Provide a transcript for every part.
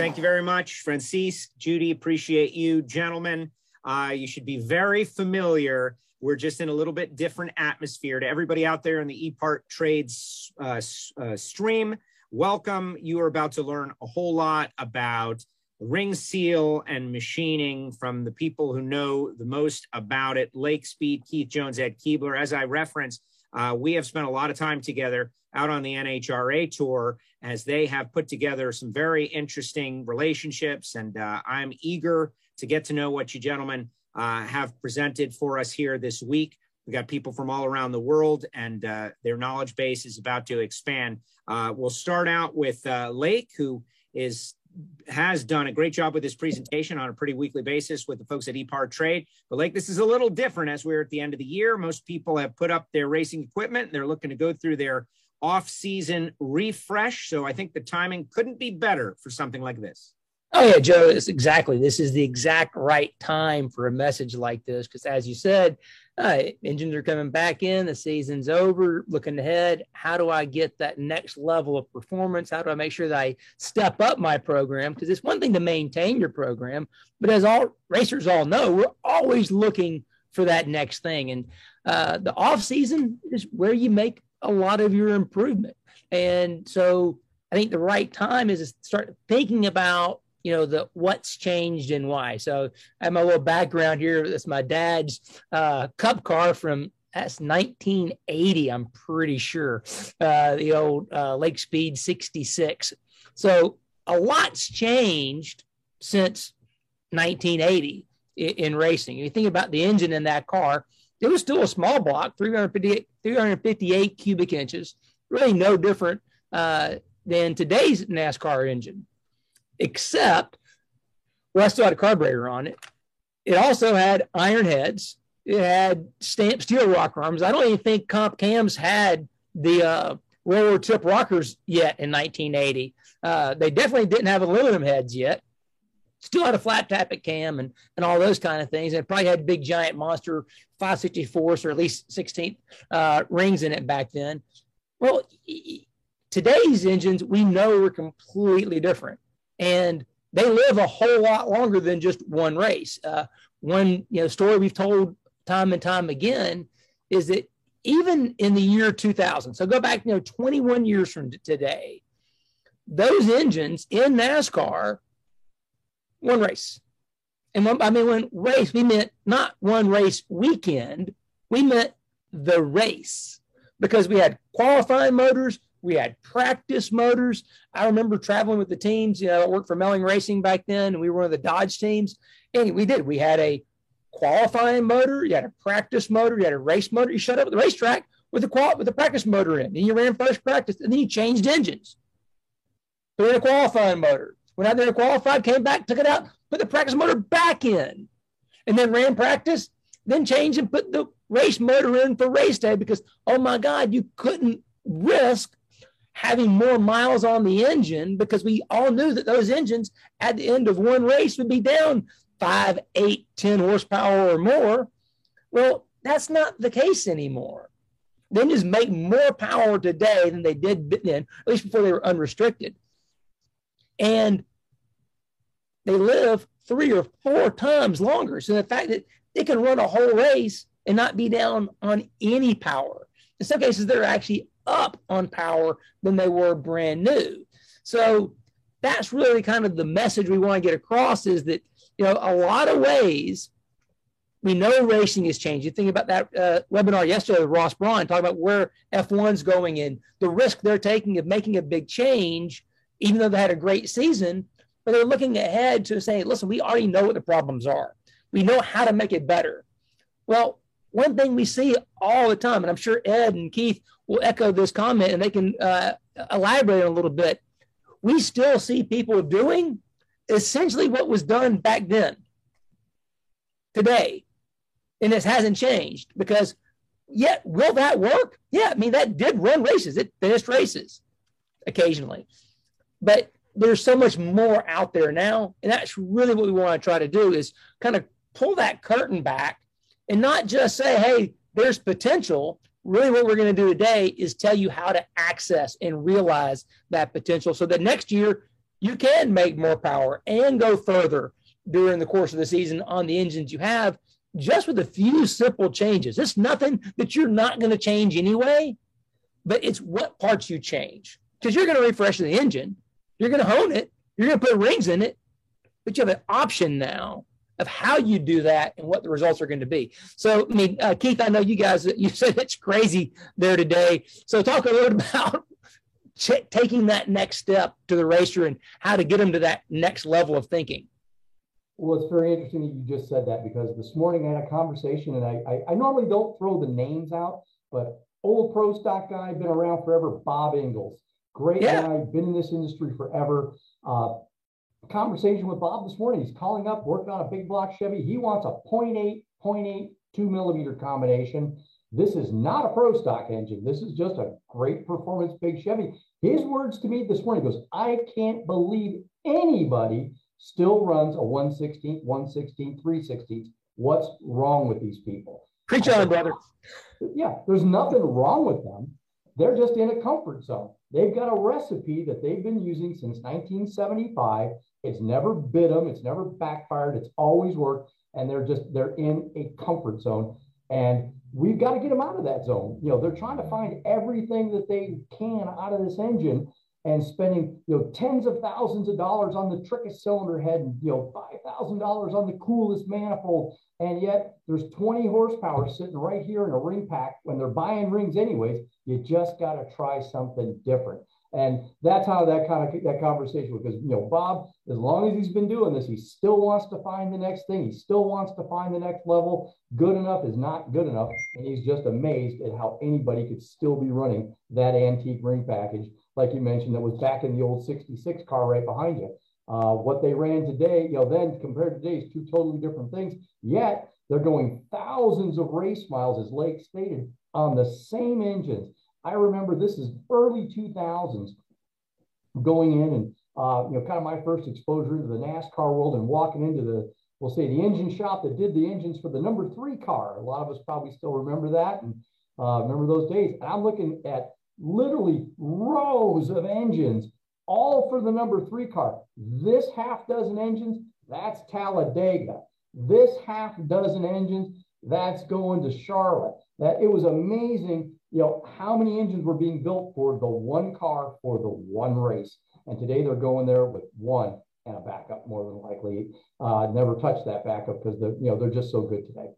Thank you very much, Francis, Judy. Appreciate you, gentlemen. Uh, you should be very familiar. We're just in a little bit different atmosphere to everybody out there in the ePart Trades uh, uh, stream. Welcome. You are about to learn a whole lot about ring seal and machining from the people who know the most about it. Lake Speed, Keith Jones, Ed Keebler. As I referenced, uh, we have spent a lot of time together out on the NHRA tour as they have put together some very interesting relationships. And uh, I'm eager to get to know what you gentlemen uh, have presented for us here this week. We've got people from all around the world, and uh, their knowledge base is about to expand. Uh, we'll start out with uh, Lake, who is has done a great job with this presentation on a pretty weekly basis with the folks at ePart Trade. But Lake, this is a little different as we're at the end of the year. Most people have put up their racing equipment. They're looking to go through their off-season refresh. So I think the timing couldn't be better for something like this. Oh yeah, Joe, it's exactly. This is the exact right time for a message like this because, as you said, uh, engines are coming back in. The season's over. Looking ahead, how do I get that next level of performance? How do I make sure that I step up my program? Because it's one thing to maintain your program, but as all racers all know, we're always looking for that next thing. And uh, the off season is where you make a lot of your improvement. And so, I think the right time is to start thinking about you know the what's changed and why. So i have my little background here. That's my dad's uh, cup car from that's 1980 i'm pretty sure. Uh, the old uh, lake speed 66 so a lot's changed since 1980 in, in racing. You think about the engine in that car it was still a small block 358, 358 cubic inches really no different uh, than today's nascar engine except well, I still had a carburetor on it. It also had iron heads. It had stamped steel rocker arms. I don't even think comp cams had the uh, tip rockers yet in 1980. Uh, they definitely didn't have aluminum heads yet. Still had a flat tappet cam and, and all those kind of things. And probably had big giant monster 564s or at least 16th uh, rings in it back then. Well, today's engines we know are completely different and they live a whole lot longer than just one race. Uh, one you know story we've told time and time again is that even in the year 2000, so go back you know 21 years from today, those engines in NASCAR, one race. And when, I mean, when race, we meant not one race weekend, we meant the race because we had qualifying motors, we had practice motors. I remember traveling with the teams. You know, I worked for Melling Racing back then, and we were one of the Dodge teams. And we did. We had a qualifying motor. You had a practice motor. You had a race motor. You shut up at the racetrack with the qual- with the practice motor in, and you ran first practice, and then you changed engines. Put in a qualifying motor. Went out there qualified, came back, took it out, put the practice motor back in, and then ran practice. Then changed and put the race motor in for race day because oh my God, you couldn't risk having more miles on the engine because we all knew that those engines at the end of one race would be down five, eight, 10 horsepower or more. Well, that's not the case anymore. The just make more power today than they did then, at least before they were unrestricted. And they live three or four times longer. So the fact that they can run a whole race and not be down on any power. In some cases, they're actually up on power than they were brand new. So that's really kind of the message we want to get across is that, you know, a lot of ways we know racing changed. You think about that uh, webinar yesterday with Ross Brawn, talking about where F1's going and the risk they're taking of making a big change, even though they had a great season, but they're looking ahead to say, listen, we already know what the problems are. We know how to make it better. Well, one thing we see all the time, and I'm sure Ed and Keith will echo this comment and they can uh, elaborate a little bit. We still see people doing essentially what was done back then, today, and this hasn't changed because yet will that work? Yeah, I mean that did run races. It finished races occasionally, but there's so much more out there now, and that's really what we want to try to do is kind of pull that curtain back and not just say, hey, there's potential. Really, what we're going to do today is tell you how to access and realize that potential so that next year you can make more power and go further during the course of the season on the engines you have just with a few simple changes. It's nothing that you're not going to change anyway, but it's what parts you change because you're going to refresh the engine, you're going to hone it, you're going to put rings in it, but you have an option now of how you do that and what the results are going to be. So, I mean, uh, Keith, I know you guys, you said it's crazy there today. So, talk a little about ch- taking that next step to the racer and how to get them to that next level of thinking. Well, it's very interesting that you just said that because this morning I had a conversation, and I, I, I normally don't throw the names out, but old pro stock guy, been around forever, Bob Ingles, great yeah. guy, been in this industry forever. Uh, conversation with Bob this morning. He's calling up, working on a big block Chevy. He wants a 0.8, 0.8, two millimeter combination. This is not a pro stock engine. This is just a great performance big Chevy. His words to me this morning goes, I can't believe anybody still runs a 116, 116, 316. What's wrong with these people? Preach on, brother. Yeah, there's nothing wrong with them. They're just in a comfort zone. They've got a recipe that they've been using since 1975. It's never bit them, it's never backfired, it's always worked, and they're just they're in a comfort zone. And we've got to get them out of that zone. You know, they're trying to find everything that they can out of this engine and spending you know tens of thousands of dollars on the trickiest cylinder head and you know five thousand dollars on the coolest manifold. And yet there's 20 horsepower sitting right here in a ring pack when they're buying rings anyways. You just got to try something different. And that's how that kind of that conversation because you know bob as long as he's been doing this he still wants to find the next thing. He still wants to find the next level. Good enough is not good enough. And he's just amazed at how anybody could still be running that antique ring package like you mentioned, that was back in the old 66 car right behind you. Uh, what they ran today, you know, then compared to today is two totally different things. Yet they're going thousands of race miles, as Lake stated, on the same engines. I remember this is early 2000s going in and, uh, you know, kind of my first exposure into the NASCAR world and walking into the, we'll say the engine shop that did the engines for the number three car. A lot of us probably still remember that and uh, remember those days. And I'm looking at literally rows of engines, all for the number three car. This half dozen engines, that's Talladega. This half dozen engines, that's going to Charlotte. That it was amazing, you know, how many engines were being built for the one car for the one race. And today they're going there with one and a backup, more than likely. Uh, never touch that backup because they're, you know, they're just so good today.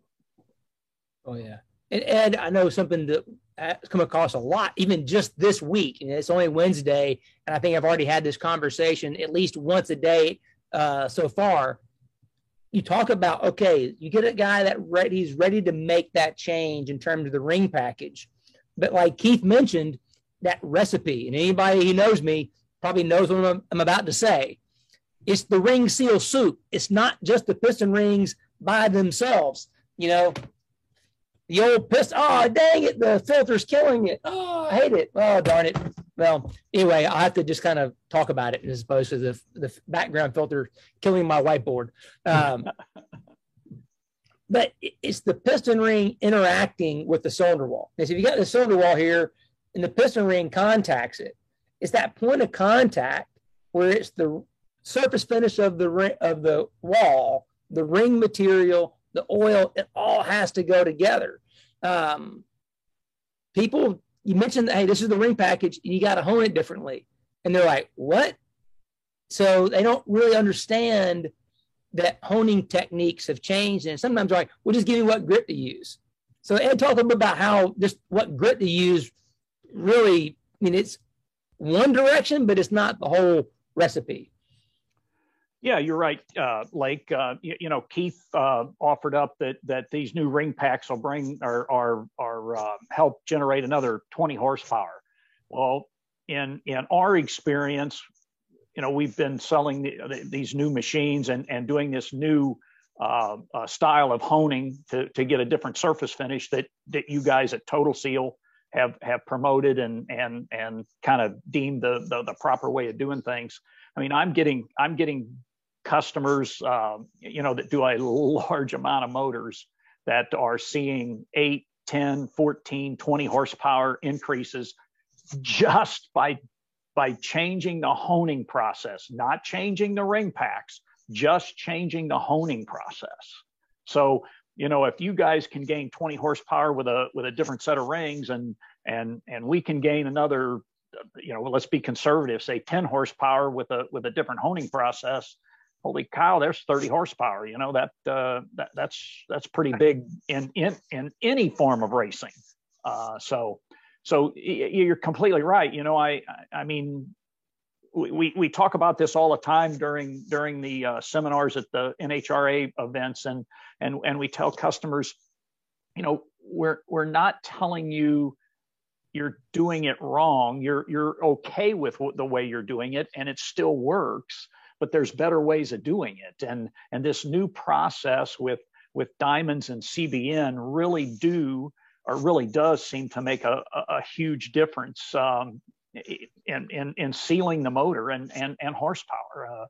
Oh yeah. And Ed, I know something that has come across a lot, even just this week. And it's only Wednesday, and I think I've already had this conversation at least once a day uh, so far. You talk about okay, you get a guy that ready, he's ready to make that change in terms of the ring package, but like Keith mentioned, that recipe, and anybody who knows me probably knows what I'm, I'm about to say. It's the ring seal soup. It's not just the piston rings by themselves. You know, the old piss. Oh, dang it. The filter's killing it. Oh, I hate it. Oh, darn it. Well, anyway, I have to just kind of talk about it as opposed to the, the background filter killing my whiteboard. Um, but it's the piston ring interacting with the cylinder wall. And so if you got the cylinder wall here and the piston ring contacts it, it's that point of contact where it's the surface finish of the ring, of the wall, the ring material the oil, it all has to go together. Um, people, you mentioned, hey, this is the ring package, you got to hone it differently. And they're like, what? So they don't really understand that honing techniques have changed. And sometimes they're like, well, just give me what grit to use. So Ed, talk a bit about how just what grit to use really, I mean, it's one direction, but it's not the whole recipe. Yeah, you're right, uh, Lake. Uh, you, you, know, Keith uh, offered up that that these new ring packs will bring or or, or uh, help generate another 20 horsepower. Well, in in our experience, you know, we've been selling the, these new machines and and doing this new uh, uh, style of honing to to get a different surface finish that that you guys at Total Seal have have promoted and and and kind of deemed the, the the proper way of doing things. I mean, I'm getting I'm getting customers, uh, you know, that do a large amount of motors that are seeing 8, 10, 14, 20 horsepower increases just by by changing the honing process, not changing the ring packs, just changing the honing process. So, you know, if you guys can gain 20 horsepower with a with a different set of rings and and and we can gain another you know, let's be conservative, say 10 horsepower with a with a different honing process, holy cow, there's 30 horsepower. You know that uh, that that's that's pretty big in in in any form of racing. Uh, so so you're completely right. You know, I I mean, we we talk about this all the time during during the uh, seminars at the NHRA events, and and and we tell customers, you know, we're we're not telling you you're doing it wrong. You're you're okay with the way you're doing it, and it still works but there's better ways of doing it. And, and this new process with, with diamonds and CBN really do or really does seem to make a, a, a huge difference um, in, in, in sealing the motor and, and, and horsepower. Uh,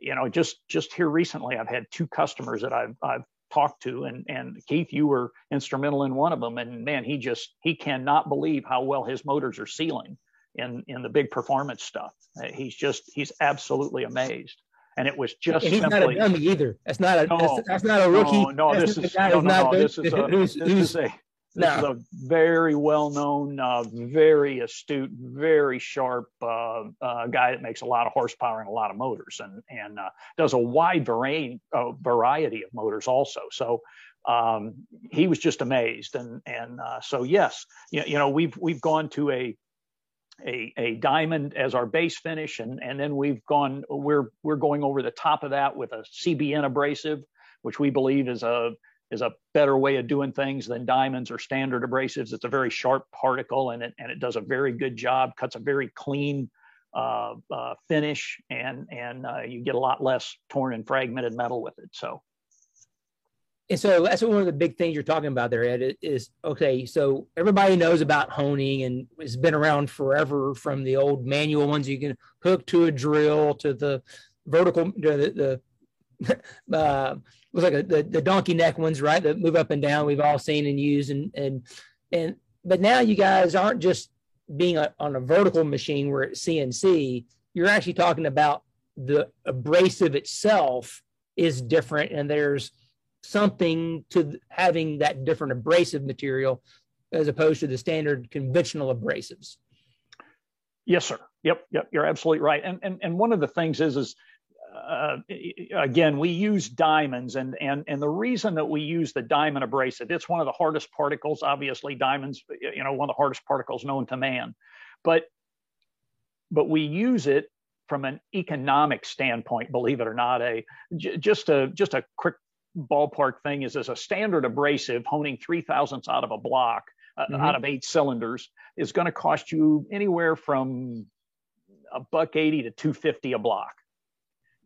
you know, just just here recently, I've had two customers that I've I've talked to, and and Keith, you were instrumental in one of them, and man, he just he cannot believe how well his motors are sealing in in the big performance stuff. Uh, he's just he's absolutely amazed. And it was just and he's simply, not a dummy either. That's not a no, that's, that's, not a rookie. No, no this is no, no, no, this is a this is a this no. is a very well-known, uh, very astute, very sharp uh, uh, guy that makes a lot of horsepower and a lot of motors, and and uh, does a wide variety variety of motors also. So um, he was just amazed, and and uh, so yes, you, you know we've we've gone to a a, a diamond as our base finish, and, and then we've gone we're we're going over the top of that with a CBN abrasive, which we believe is a is a better way of doing things than diamonds or standard abrasives. It's a very sharp particle, and it and it does a very good job. Cuts a very clean uh, uh, finish, and and uh, you get a lot less torn and fragmented metal with it. So and so that's one of the big things you're talking about there, Ed, is okay. So everybody knows about honing and it's been around forever from the old manual ones you can hook to a drill to the vertical, the, the uh, looks like a, the, the donkey neck ones, right? That move up and down. We've all seen and used and, and, and, but now you guys aren't just being a, on a vertical machine where it's CNC, you're actually talking about the abrasive itself is different and there's, something to having that different abrasive material as opposed to the standard conventional abrasives. Yes, sir. Yep, yep. You're absolutely right. And and and one of the things is is uh, again we use diamonds and and and the reason that we use the diamond abrasive it's one of the hardest particles obviously diamonds you know one of the hardest particles known to man but but we use it from an economic standpoint believe it or not a just a just a quick ballpark thing is as a standard abrasive honing three thousandths out of a block uh, mm-hmm. out of eight cylinders is going to cost you anywhere from a buck 80 to 250 a block.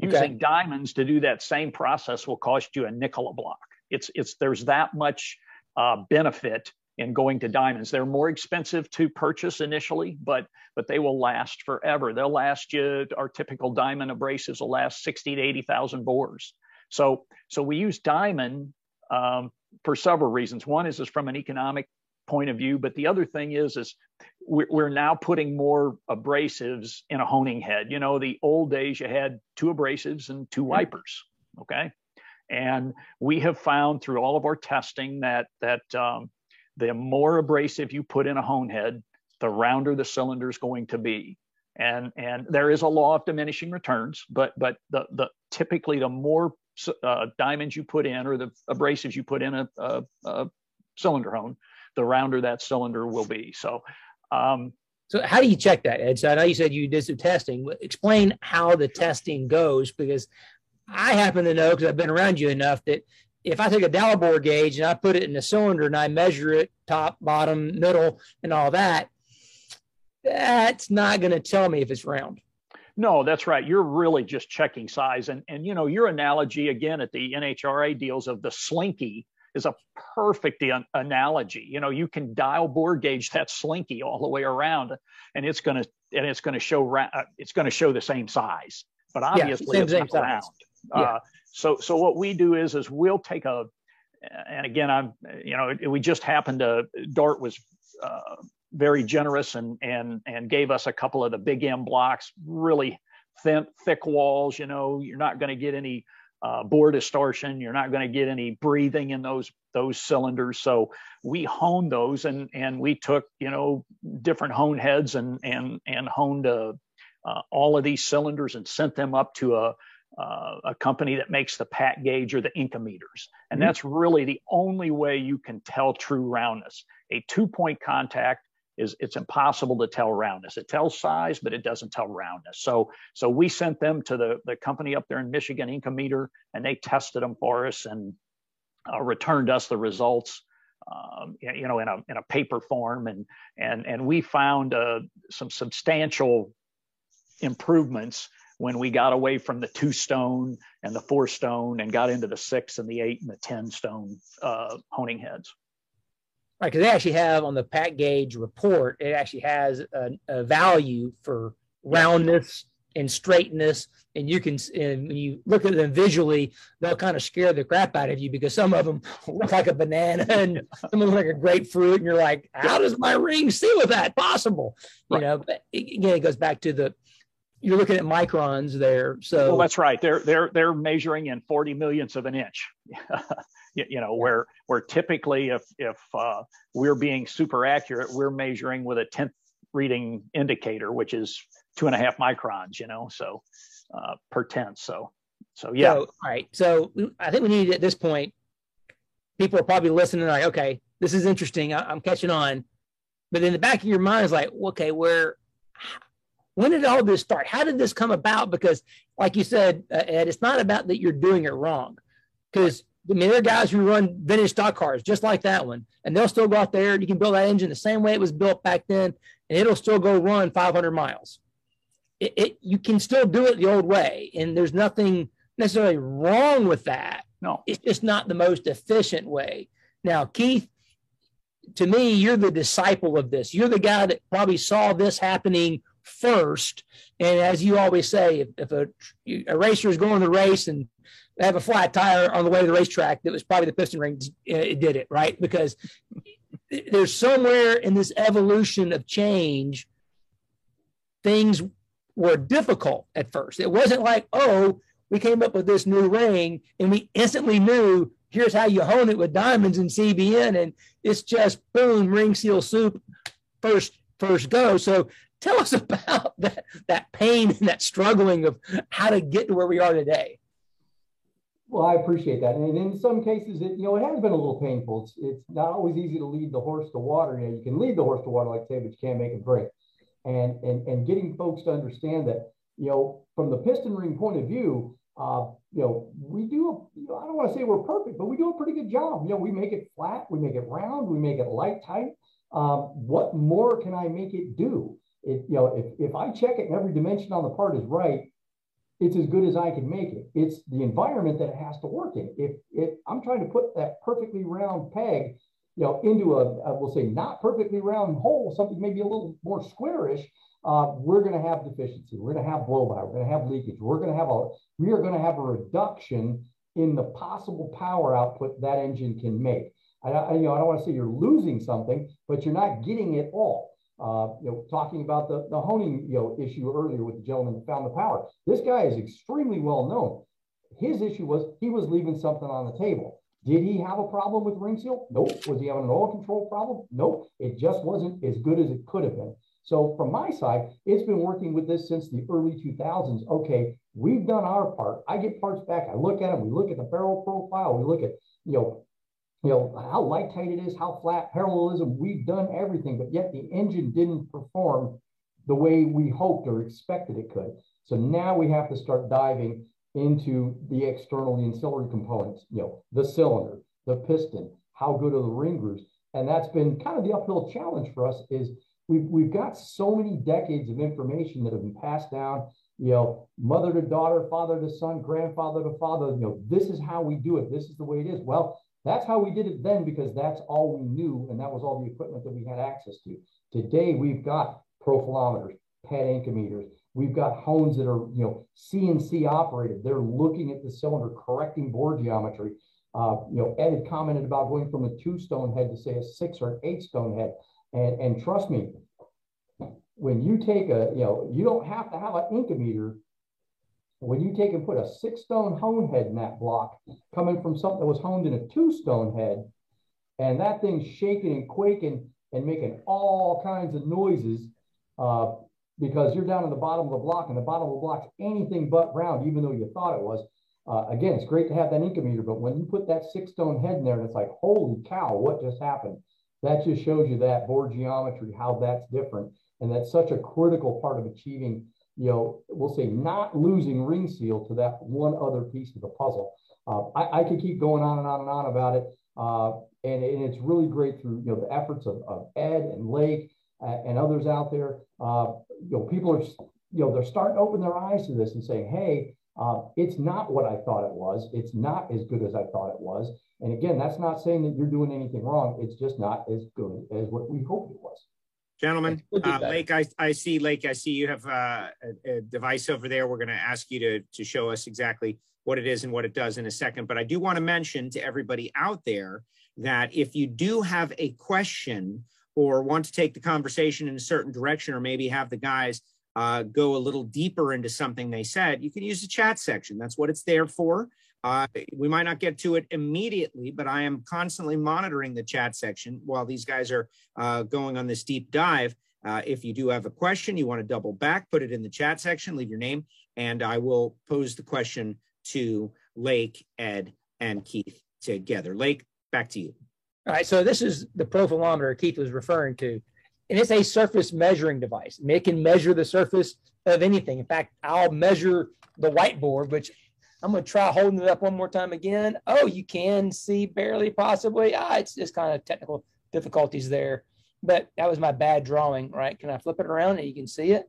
Okay. using diamonds to do that same process will cost you a nickel a block. It's it's there's that much uh, benefit in going to diamonds. They're more expensive to purchase initially but but they will last forever. They'll last you our typical diamond abrasives will last 60 to 80,000 bores so, so we use diamond um, for several reasons. One is, is from an economic point of view, but the other thing is, is we're, we're now putting more abrasives in a honing head. You know, the old days you had two abrasives and two wipers. Okay, and we have found through all of our testing that that um, the more abrasive you put in a hone head, the rounder the cylinder is going to be. And and there is a law of diminishing returns, but but the the typically the more uh, diamonds you put in or the abrasives you put in a, a, a, cylinder hone, the rounder that cylinder will be. So, um, so how do you check that, Ed? So I know you said you did some testing. Explain how the testing goes because I happen to know because I've been around you enough that if I take a dial bore gauge and I put it in a cylinder and I measure it top, bottom, middle, and all that, that's not going to tell me if it's round. No, that's right. You're really just checking size. And, and you know, your analogy again at the NHRA deals of the slinky is a perfect an- analogy. You know, you can dial bore gauge that slinky all the way around and it's going to, and it's going to show, ra- uh, it's going to show the same size, but obviously yeah, same, it's not round. Yeah. Uh, so, so what we do is, is we'll take a, and again, I'm, you know, we just happened to, Dart was uh, very generous and and and gave us a couple of the big M blocks, really thin, thick walls. You know, you're not going to get any uh, bore distortion. You're not going to get any breathing in those those cylinders. So we honed those, and and we took you know different hone heads and and and honed uh, uh, all of these cylinders and sent them up to a uh, a company that makes the pat gauge or the Incometers. And mm-hmm. that's really the only way you can tell true roundness. A two point contact is it's impossible to tell roundness. It tells size, but it doesn't tell roundness. So so we sent them to the the company up there in Michigan, Incometer, and they tested them for us and uh, returned us the results. Um, you know, in a in a paper form, and and and we found uh, some substantial improvements when we got away from the two stone and the four stone and got into the six and the eight and the ten stone uh, honing heads. Right, because they actually have on the pack gauge report, it actually has a, a value for roundness and straightness. And you can, and when you look at them visually, they'll kind of scare the crap out of you because some of them look like a banana and some of them look like a grapefruit. And you're like, how does my ring see with that possible? You right. know, but again, it goes back to the, you're looking at microns there. So well, that's right. They're they're they're measuring in 40 millionths of an inch. you, you know, where where typically if if uh, we're being super accurate, we're measuring with a tenth reading indicator, which is two and a half microns. You know, so uh, per tenth. So so yeah. So, all right. So I think we need at this point. People are probably listening like, okay, this is interesting. I, I'm catching on. But in the back of your mind is like, okay, where when did all this start? How did this come about? Because, like you said, uh, Ed, it's not about that you're doing it wrong. Because I mean, there are guys who run vintage stock cars just like that one, and they'll still go out there. You can build that engine the same way it was built back then, and it'll still go run 500 miles. It, it you can still do it the old way, and there's nothing necessarily wrong with that. No, it's just not the most efficient way. Now, Keith, to me, you're the disciple of this. You're the guy that probably saw this happening first. And as you always say, if, if a, a racer is going the race and have a flat tire on the way to the racetrack that was probably the piston ring uh, it did it right? Because there's somewhere in this evolution of change things were difficult at first. It wasn't like oh we came up with this new ring and we instantly knew here's how you hone it with diamonds and cbn and it's just boom ring seal soup first first go. So tell us about that that pain and that struggling of how to get to where we are today well, I appreciate that. And in some cases, it, you know, it has been a little painful. It's, it's not always easy to lead the horse to water. You know, you can lead the horse to water, like say, but you can't make it break. And, and, and getting folks to understand that, you know, from the piston ring point of view, uh, you know, we do, you know, I don't want to say we're perfect, but we do a pretty good job. You know, we make it flat, we make it round, we make it light tight. Um, what more can I make it do? It, you know, if, if I check it and every dimension on the part is right, it's as good as I can make it. It's the environment that it has to work in. If if I'm trying to put that perfectly round peg, you know, into a, a we'll say not perfectly round hole, something maybe a little more squarish, uh, we're going to have deficiency. We're going to have blowby. We're going to have leakage. We're going to have a we are going to have a reduction in the possible power output that engine can make. I, I you know I don't want to say you're losing something, but you're not getting it all. Uh, you know, talking about the, the honing you know issue earlier with the gentleman that found the power. This guy is extremely well known. His issue was he was leaving something on the table. Did he have a problem with ring seal? Nope. Was he having an oil control problem? Nope. It just wasn't as good as it could have been. So from my side, it's been working with this since the early 2000s. Okay, we've done our part. I get parts back. I look at them. We look at the barrel profile. We look at you know you know, how light tight it is, how flat, parallelism, we've done everything, but yet the engine didn't perform the way we hoped or expected it could. So now we have to start diving into the external, the ancillary components, you know, the cylinder, the piston, how good are the ring grooves. And that's been kind of the uphill challenge for us is we've, we've got so many decades of information that have been passed down, you know, mother to daughter, father to son, grandfather to father, you know, this is how we do it. This is the way it is. Well, that's how we did it then because that's all we knew and that was all the equipment that we had access to. Today we've got profilometers, PET Inca We've got hones that are, you know, CNC operated. They're looking at the cylinder, correcting bore geometry. Uh, you know, Ed had commented about going from a two stone head to say a six or an eight stone head. And, and trust me, when you take a, you know, you don't have to have an Incometer. When you take and put a six stone hone head in that block, coming from something that was honed in a two stone head, and that thing's shaking and quaking and making all kinds of noises uh, because you're down in the bottom of the block and the bottom of the block's anything but round, even though you thought it was. Uh, again, it's great to have that Incometer, but when you put that six stone head in there and it's like, holy cow, what just happened? That just shows you that bore geometry, how that's different. And that's such a critical part of achieving, you know, we'll say not losing ring seal to that one other piece of the puzzle. Uh, I, I could keep going on and on and on about it. Uh, and, and, it's really great through, you know, the efforts of, of Ed and Lake uh, and others out there. Uh, you know, people are, you know, they're starting to open their eyes to this and saying, hey, uh, it's not what I thought it was. It's not as good as I thought it was. And again, that's not saying that you're doing anything wrong. It's just not as good as what we hoped it was. Gentlemen, uh, Lake, I, I see, Lake, I see you have uh, a, a, device over there. We're going to ask you to, to show us exactly what it is and what it does in a second. But I do want to mention to everybody out there that if you do have a question or want to take the conversation in a certain direction, or maybe have the guys uh, go a little deeper into something they said, you can use the chat section. That's what it's there for. Uh, we might not get to it immediately, but I am constantly monitoring the chat section while these guys are uh, going on this deep dive. Uh, if you do have a question, you want to double back, put it in the chat section, leave your name, and I will pose the question to Lake, Ed, and Keith together. Lake, back to you. All right, so this is the profilometer Keith was referring to and it's a surface measuring device. it can measure the surface of anything. In fact, I'll measure the whiteboard, which I'm going to try holding it up one more time again. Oh, you can see barely, possibly. Ah, it's just kind of technical difficulties there. But that was my bad drawing, right? Can I flip it around and you can see it?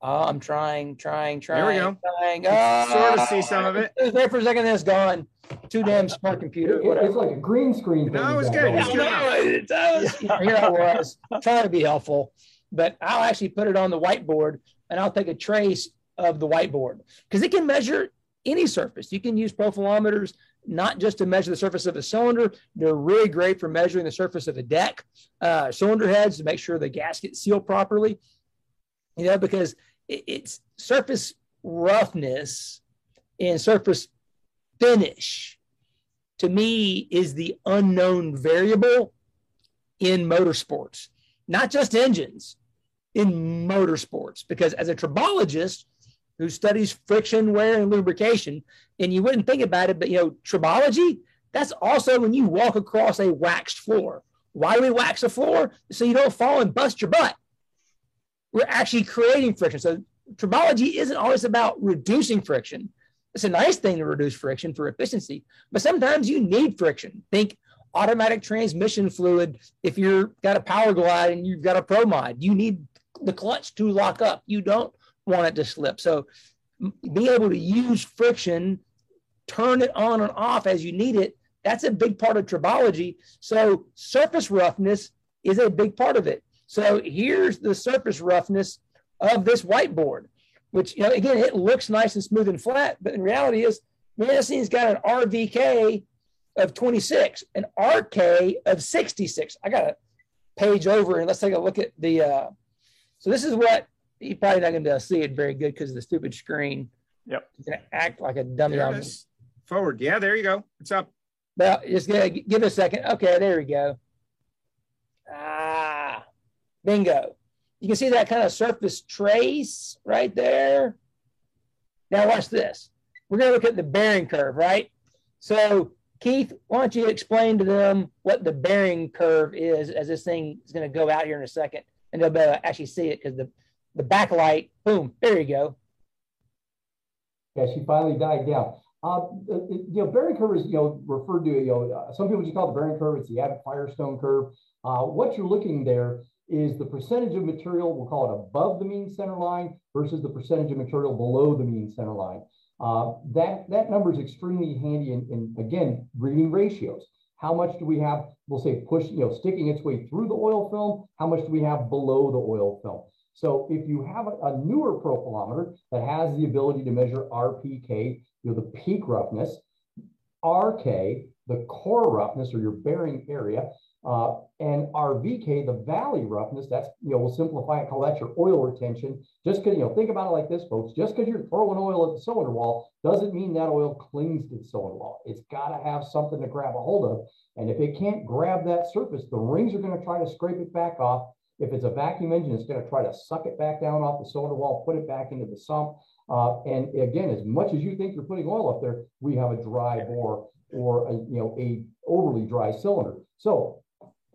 Oh, I'm trying, trying, trying. There we go. Trying. Oh, sort of see some of it. It was there for a second, then it's gone. Too damn smart computer. It, it's like a green screen. No, it's good. It's good. No, here I was trying to be helpful, but I'll actually put it on the whiteboard and I'll take a trace of the whiteboard because it can measure any surface. You can use profilometers not just to measure the surface of a cylinder. They're really great for measuring the surface of a deck, uh, cylinder heads to make sure the gasket sealed properly. You know, because it's surface roughness and surface finish to me is the unknown variable in motorsports, not just engines, in motorsports. Because as a tribologist who studies friction, wear, and lubrication, and you wouldn't think about it, but you know, tribology, that's also when you walk across a waxed floor. Why do we wax a floor? So you don't fall and bust your butt we're actually creating friction. So tribology isn't always about reducing friction. It's a nice thing to reduce friction for efficiency, but sometimes you need friction. Think automatic transmission fluid. If you've got a power glide and you've got a pro mod, you need the clutch to lock up. You don't want it to slip. So be able to use friction, turn it on and off as you need it. That's a big part of tribology. So surface roughness is a big part of it. So here's the surface roughness of this whiteboard, which, you know, again, it looks nice and smooth and flat, but in reality is, man, this thing's got an RVK of 26, an RK of 66. I got a page over and let's take a look at the, uh, so this is what, you're probably not going to see it very good because of the stupid screen. Yep. It's going to act like a dummy. Forward. Yeah, there you go. What's up? Well, just give it a second. Okay, there we go. Ah, Bingo. You can see that kind of surface trace right there. Now watch this. We're going to look at the bearing curve, right? So Keith, why don't you explain to them what the bearing curve is as this thing is going to go out here in a second and they'll be able to actually see it because the, the backlight, boom, there you go. Yeah, she finally died down. Uh, you know, bearing curve is, you know, referred to, you know, some people just call it the bearing curve. It's the Abbott Firestone curve. Uh, what you're looking there is the percentage of material, we'll call it above the mean center line versus the percentage of material below the mean center line. Uh, that, that number is extremely handy in, in, again, reading ratios. How much do we have, we'll say push, you know, sticking its way through the oil film? How much do we have below the oil film? So if you have a, a newer profilometer that has the ability to measure RPK, you know, the peak roughness, RK, the core roughness or your bearing area, Uh, and RVK, the valley roughness, that's, you know, we'll simplify it, call that your oil retention. Just because, you know, think about it like this, folks, just because you're throwing oil at the cylinder wall doesn't mean that oil clings to the cylinder wall. It's got to have something to grab a hold of. And if it can't grab that surface, the rings are going to try to scrape it back off. If it's a vacuum engine, it's going to try to suck it back down off the cylinder wall, put it back into the sump. Uh, and again, as much as you think you're putting oil up there, we have a dry bore or a, you know a overly dry cylinder. So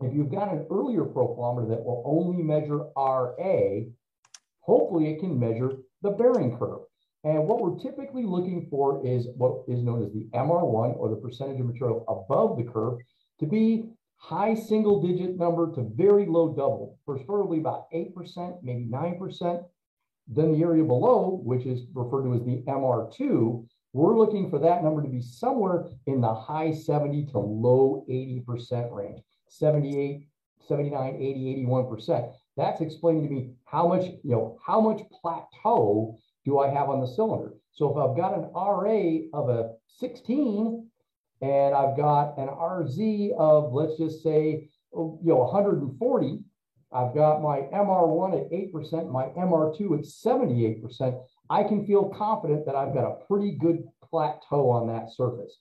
if you've got an earlier profilometer that will only measure RA, hopefully it can measure the bearing curve. And what we're typically looking for is what is known as the MR1 or the percentage of material above the curve to be high single digit number to very low double, preferably about 8%, maybe 9%. Then the area below, which is referred to as the MR2, we're looking for that number to be somewhere in the high 70 to low 80% range. 78, 79, 80, 81%. That's explaining to me how much, you know, how much plateau do I have on the cylinder? So if I've got an RA of a 16 and I've got an RZ of, let's just say, you know, 140, I've got my MR1 at 8%, my MR2 at 78%, I can feel confident that I've got a pretty good plateau on that surface.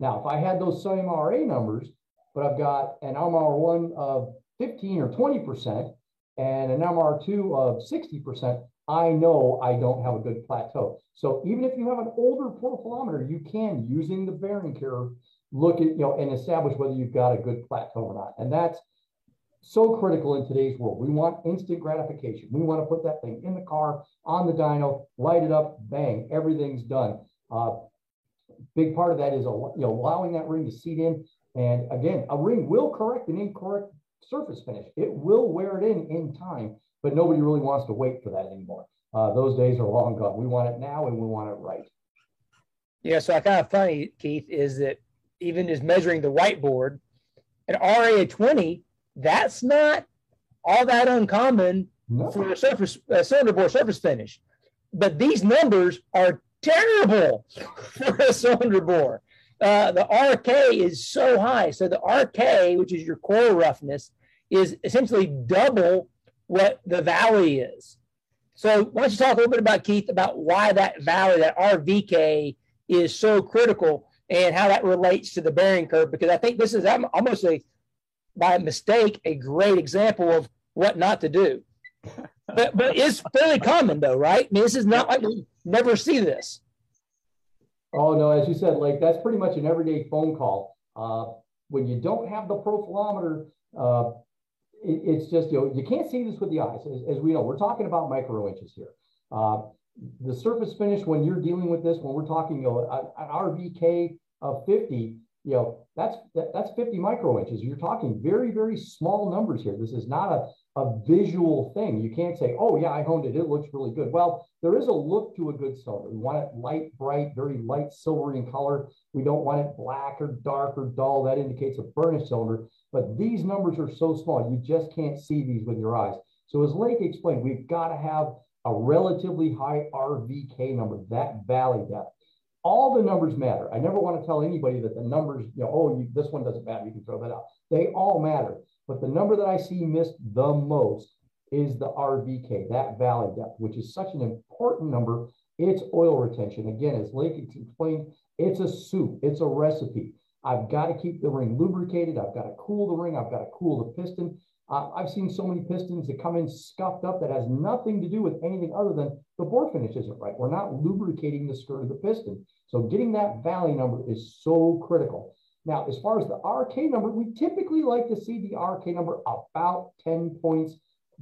Now, if I had those same RA numbers, but I've got an MR1 of 15 or 20% and an MR2 of 60%, I know I don't have a good plateau. So even if you have an older profilometer, you can, using the bearing curve, look at, you know, and establish whether you've got a good plateau or not. And that's so critical in today's world. We want instant gratification. We want to put that thing in the car, on the dyno, light it up, bang, everything's done. Uh, big part of that is you know allowing that ring to seat in and again, a ring will correct an incorrect surface finish. It will wear it in in time, but nobody really wants to wait for that anymore. Uh, those days are long gone. We want it now and we want it right. Yeah, so I kind of funny, Keith, is that even just measuring the whiteboard, an RA 20, that's not all that uncommon no. for a surface a cylinder bore surface finish. But these numbers are terrible for a cylinder bore uh, the RK is so high. So the RK, which is your core roughness, is essentially double what the valley is. So why don't you talk a little bit about Keith about why that valley, that RVK, is so critical and how that relates to the bearing curve? Because I think this is almost a by mistake a great example of what not to do. But but it's fairly common though, right? I mean, this is not like we never see this. Oh no, as you said, like that's pretty much an everyday phone call. Uh, when you don't have the profilometer, uh, it, it's just you know you can't see this with the eyes. As, as we know, we're talking about micro inches here. Uh, the surface finish when you're dealing with this, when we're talking you know an RVK of 50, you know that's that, that's 50 micro inches. You're talking very very small numbers here. This is not a a visual thing. You can't say, oh, yeah, I honed it. It looks really good. Well, there is a look to a good cylinder. We want it light, bright, very light silvery in color. We don't want it black or dark or dull. That indicates a burnished cylinder. But these numbers are so small, you just can't see these with your eyes. So as Lake explained, we've got to have a relatively high RVK number, that valley depth. All the numbers matter. I never want to tell anybody that the numbers, you know, oh, you, this one doesn't matter. You can throw that out. They all matter. But the number that I see missed the most is the RVK, that valley depth, which is such an important number. It's oil retention. Again, as Lake explained, it's a soup, it's a recipe. I've got to keep the ring lubricated. I've got to cool the ring. I've got to cool the piston. Uh, I've seen so many pistons that come in scuffed up that has nothing to do with anything other than the bore finish isn't right. We're not lubricating the skirt of the piston. So getting that valley number is so critical. Now, as far as the RK number, we typically like to see the RK number about 10 points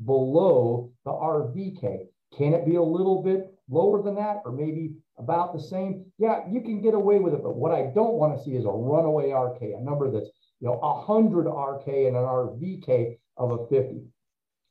below the RVK. Can it be a little bit lower than that or maybe about the same? Yeah, you can get away with it. But what I don't want to see is a runaway RK, a number that's you know 100 RK and an RVK of a 50.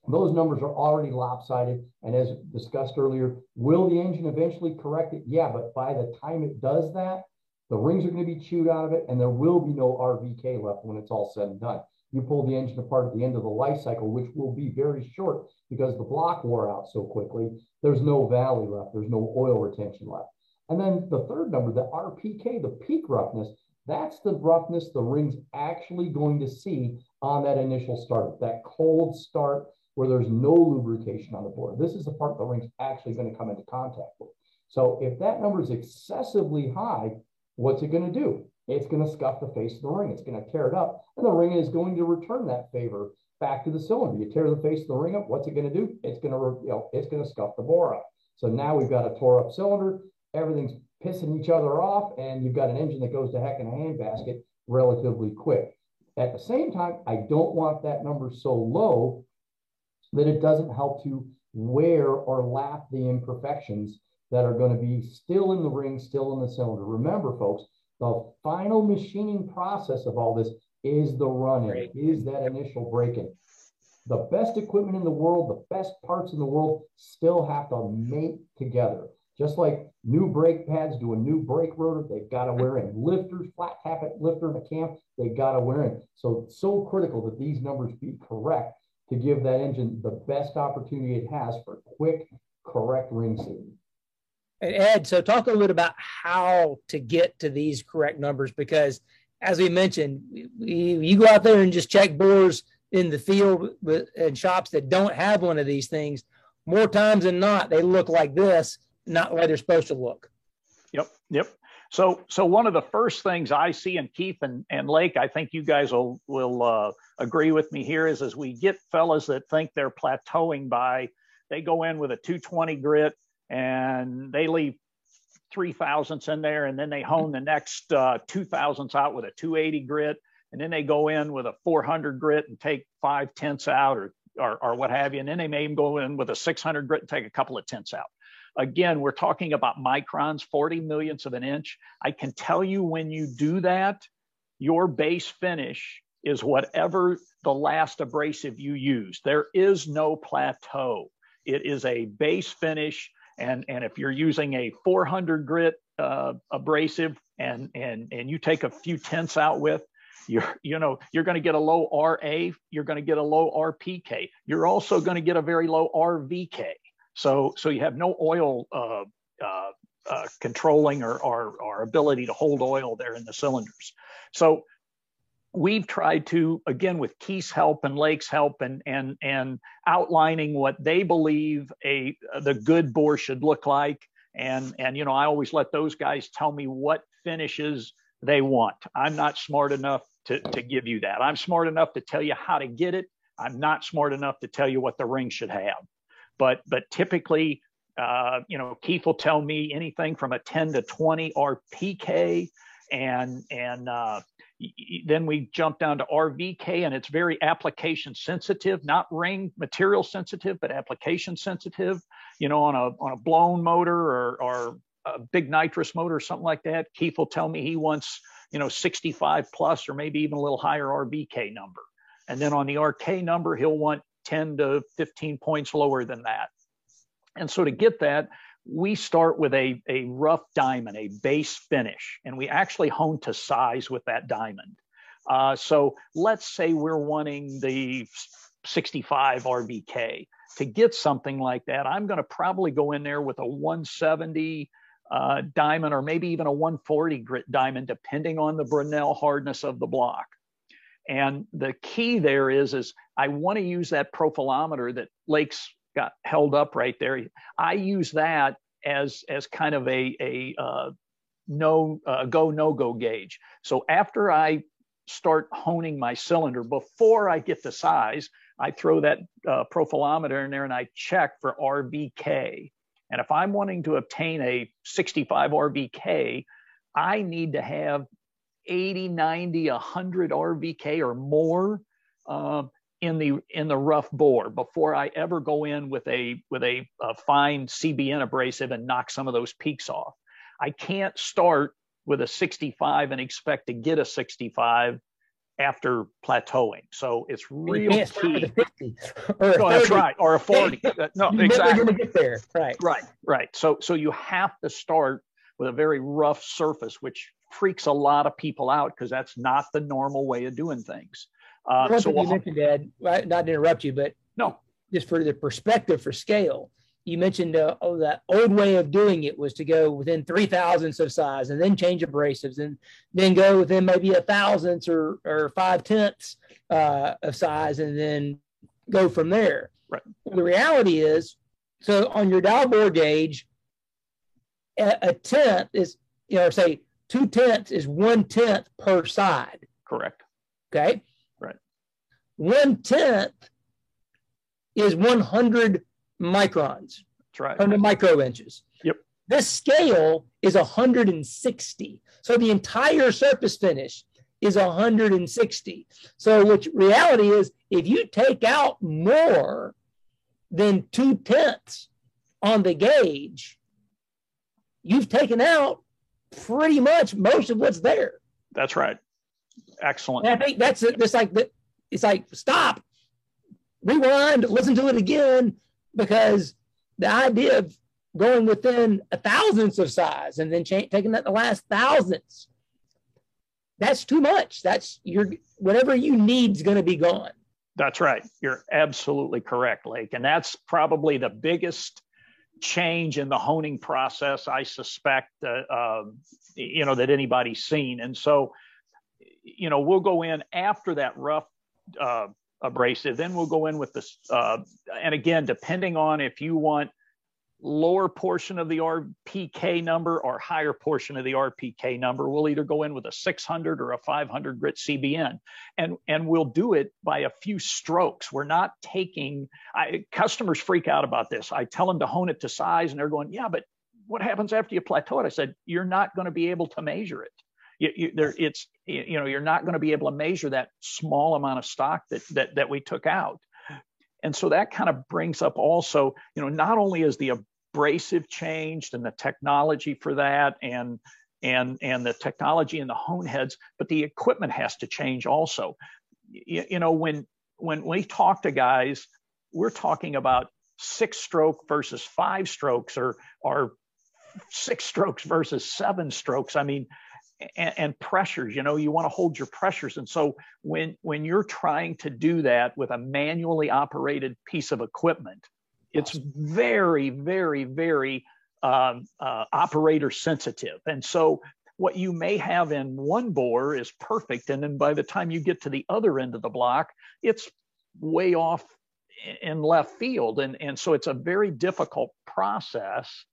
Those numbers are already lopsided. And as discussed earlier, will the engine eventually correct it? Yeah, but by the time it does that, the rings are going to be chewed out of it, and there will be no RVK left when it's all said and done. You pull the engine apart at the end of the life cycle, which will be very short because the block wore out so quickly. There's no valley left. There's no oil retention left. And then the third number, the RPK, the peak roughness, That's the roughness the ring's actually going to see on that initial start, that cold start where there's no lubrication on the board. This is the part the ring's actually going to come into contact with. So if that number is excessively high, what's it going to do? It's going to scuff the face of the ring. It's going to tear it up, and the ring is going to return that favor back to the cylinder. You tear the face of the ring up, what's it going to do? It's going to, you know, it's going to scuff the bore up. So now we've got a tore up cylinder. Everything's pissing each other off, and you've got an engine that goes to heck in a handbasket relatively quick. At the same time, I don't want that number so low that it doesn't help to wear or lap the imperfections that are going to be still in the ring, still in the cylinder. Remember, folks, the final machining process of all this is the running, right. is that initial break-in. The best equipment in the world, the best parts in the world still have to mate together. Just like new brake pads do a new brake rotor, they've got to wear in. Lifters, flat tappet lifter in a cam, they've got to wear in. So so critical that these numbers be correct to give that engine the best opportunity it has for quick, correct ring seating. And Ed, so talk a little bit about how to get to these correct numbers because, as we mentioned, you go out there and just check bores in the field and shops that don't have one of these things. More times than not, they look like this, not the way they're supposed to look. Yep, yep. So, so one of the first things I see in Keith and, and Lake, I think you guys will will uh, agree with me here, is as we get fellas that think they're plateauing by, they go in with a 220 grit and they leave three thousandths in there, and then they hone the next uh, two thousandths out with a 280 grit, and then they go in with a 400 grit and take five tenths out, or or, or what have you, and then they may even go in with a 600 grit and take a couple of tenths out. Again, we're talking about microns, 40 millionths of an inch. I can tell you when you do that, your base finish is whatever the last abrasive you use. There is no plateau. It is a base finish. And, and if you're using a 400 grit uh, abrasive and, and, and you take a few tenths out with, you're, you know, you're going to get a low RA, you're going to get a low RPK. You're also going to get a very low RVK. So, so you have no oil uh, uh, uh, controlling or, or, or ability to hold oil there in the cylinders. So we've tried to again with Keith's help and Lake's help and and and outlining what they believe a the good bore should look like. And and you know I always let those guys tell me what finishes they want. I'm not smart enough to to give you that. I'm smart enough to tell you how to get it. I'm not smart enough to tell you what the ring should have. But but typically, uh, you know, Keith will tell me anything from a 10 to 20 RPK, and and uh, then we jump down to RVK, and it's very application sensitive, not ring material sensitive, but application sensitive. You know, on a on a blown motor or or a big nitrous motor or something like that. Keith will tell me he wants you know 65 plus or maybe even a little higher RVK number. And then on the RK number, he'll want 10 to 15 points lower than that. And so to get that, we start with a, a rough diamond, a base finish, and we actually hone to size with that diamond. Uh, so let's say we're wanting the 65 RVK. To get something like that, I'm going to probably go in there with a 170 uh, diamond or maybe even a 140 grit diamond, depending on the Brinell hardness of the block. And the key there is, is I want to use that profilometer that Lake's got held up right there. I use that as as kind of a a uh, no uh, go no go gauge. So after I start honing my cylinder, before I get the size, I throw that uh, profilometer in there and I check for RVK. And if I'm wanting to obtain a 65 RVK, I need to have 80, 90, 100 RVK or more uh, in the in the rough bore before I ever go in with a with a, a fine CBN abrasive and knock some of those peaks off. I can't start with a 65 and expect to get a 65 after plateauing. So it's real key. oh, that's right, or a 40. Uh, no, exactly. Going to get there. Right. Right. Right. So so you have to start with a very rough surface, which freaks a lot of people out because that's not the normal way of doing things. Uh, so you mentioned, Ed, not to interrupt you, but no, just for the perspective for scale, you mentioned uh, oh that old way of doing it was to go within three thousandths of size and then change abrasives and then go within maybe a thousandths or or five tenths uh, of size and then go from there. Right. Well, the reality is, so on your dial bore gauge, a, a tenth is you know say two tenths is one tenth per side. Correct. Okay. One tenth is 100 microns. That's right. 100 micro inches. Yep. This scale is 160. So the entire surface finish is 160. So which reality is if you take out more than two tenths on the gauge, you've taken out pretty much most of what's there. That's right. Excellent. And I think that's it. it's like it's like stop, rewind, listen to it again, because the idea of going within a thousandths of size and then cha- taking that the last thousandths, that's too much. That's your whatever you need is going to be gone. That's right. You're absolutely correct, Lake. And that's probably the biggest change in the honing process I suspect, uh, uh, you know, that anybody's seen. And so, you know, we'll go in after that rough uh, abrasive. Then we'll go in with this. Uh, and again, depending on if you want lower portion of the RPK number or higher portion of the RPK number, we'll either go in with a 600 or a 500 grit CBN, and and we'll do it by a few strokes. We're not taking. I, customers freak out about this. I tell them to hone it to size, and they're going, yeah, but what happens after you plateau it? I said, you're not going to be able to measure it. You, you, there, it's you know you're not going to be able to measure that small amount of stock that that that we took out. And so that kind of brings up also, you know, not only is the abrasive changed and the technology for that and and and the technology and the hone heads, but the equipment has to change also. You, you know, when when we talk to guys, we're talking about six stroke versus five strokes or or six strokes versus seven strokes. I mean, and, and, pressures you know you want to hold your pressures. And so when when you're trying to do that with a manually operated piece of equipment it's very very very um, uh, operator sensitive. And so what you may have in one bore is perfect and then by the time you get to the other end of the block it's way off in left field. And and so it's a very difficult process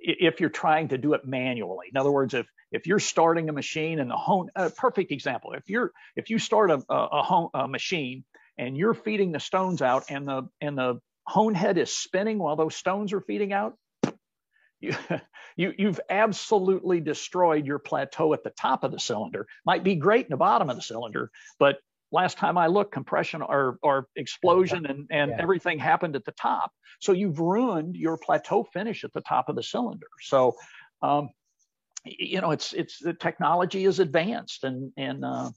if you're trying to do it manually. In other words if if you're starting a machine and the hone a perfect example if you're if you start a, a, hone, a machine and you're feeding the stones out and the and the hone head is spinning while those stones are feeding out you, you you've absolutely destroyed your plateau at the top of the cylinder. Might be great in the bottom of the cylinder but last time I looked, compression or, or explosion and, and yeah. everything happened at the top. So you've ruined your plateau finish at the top of the cylinder. So um, you know, it's it's the technology is advanced, and and uh,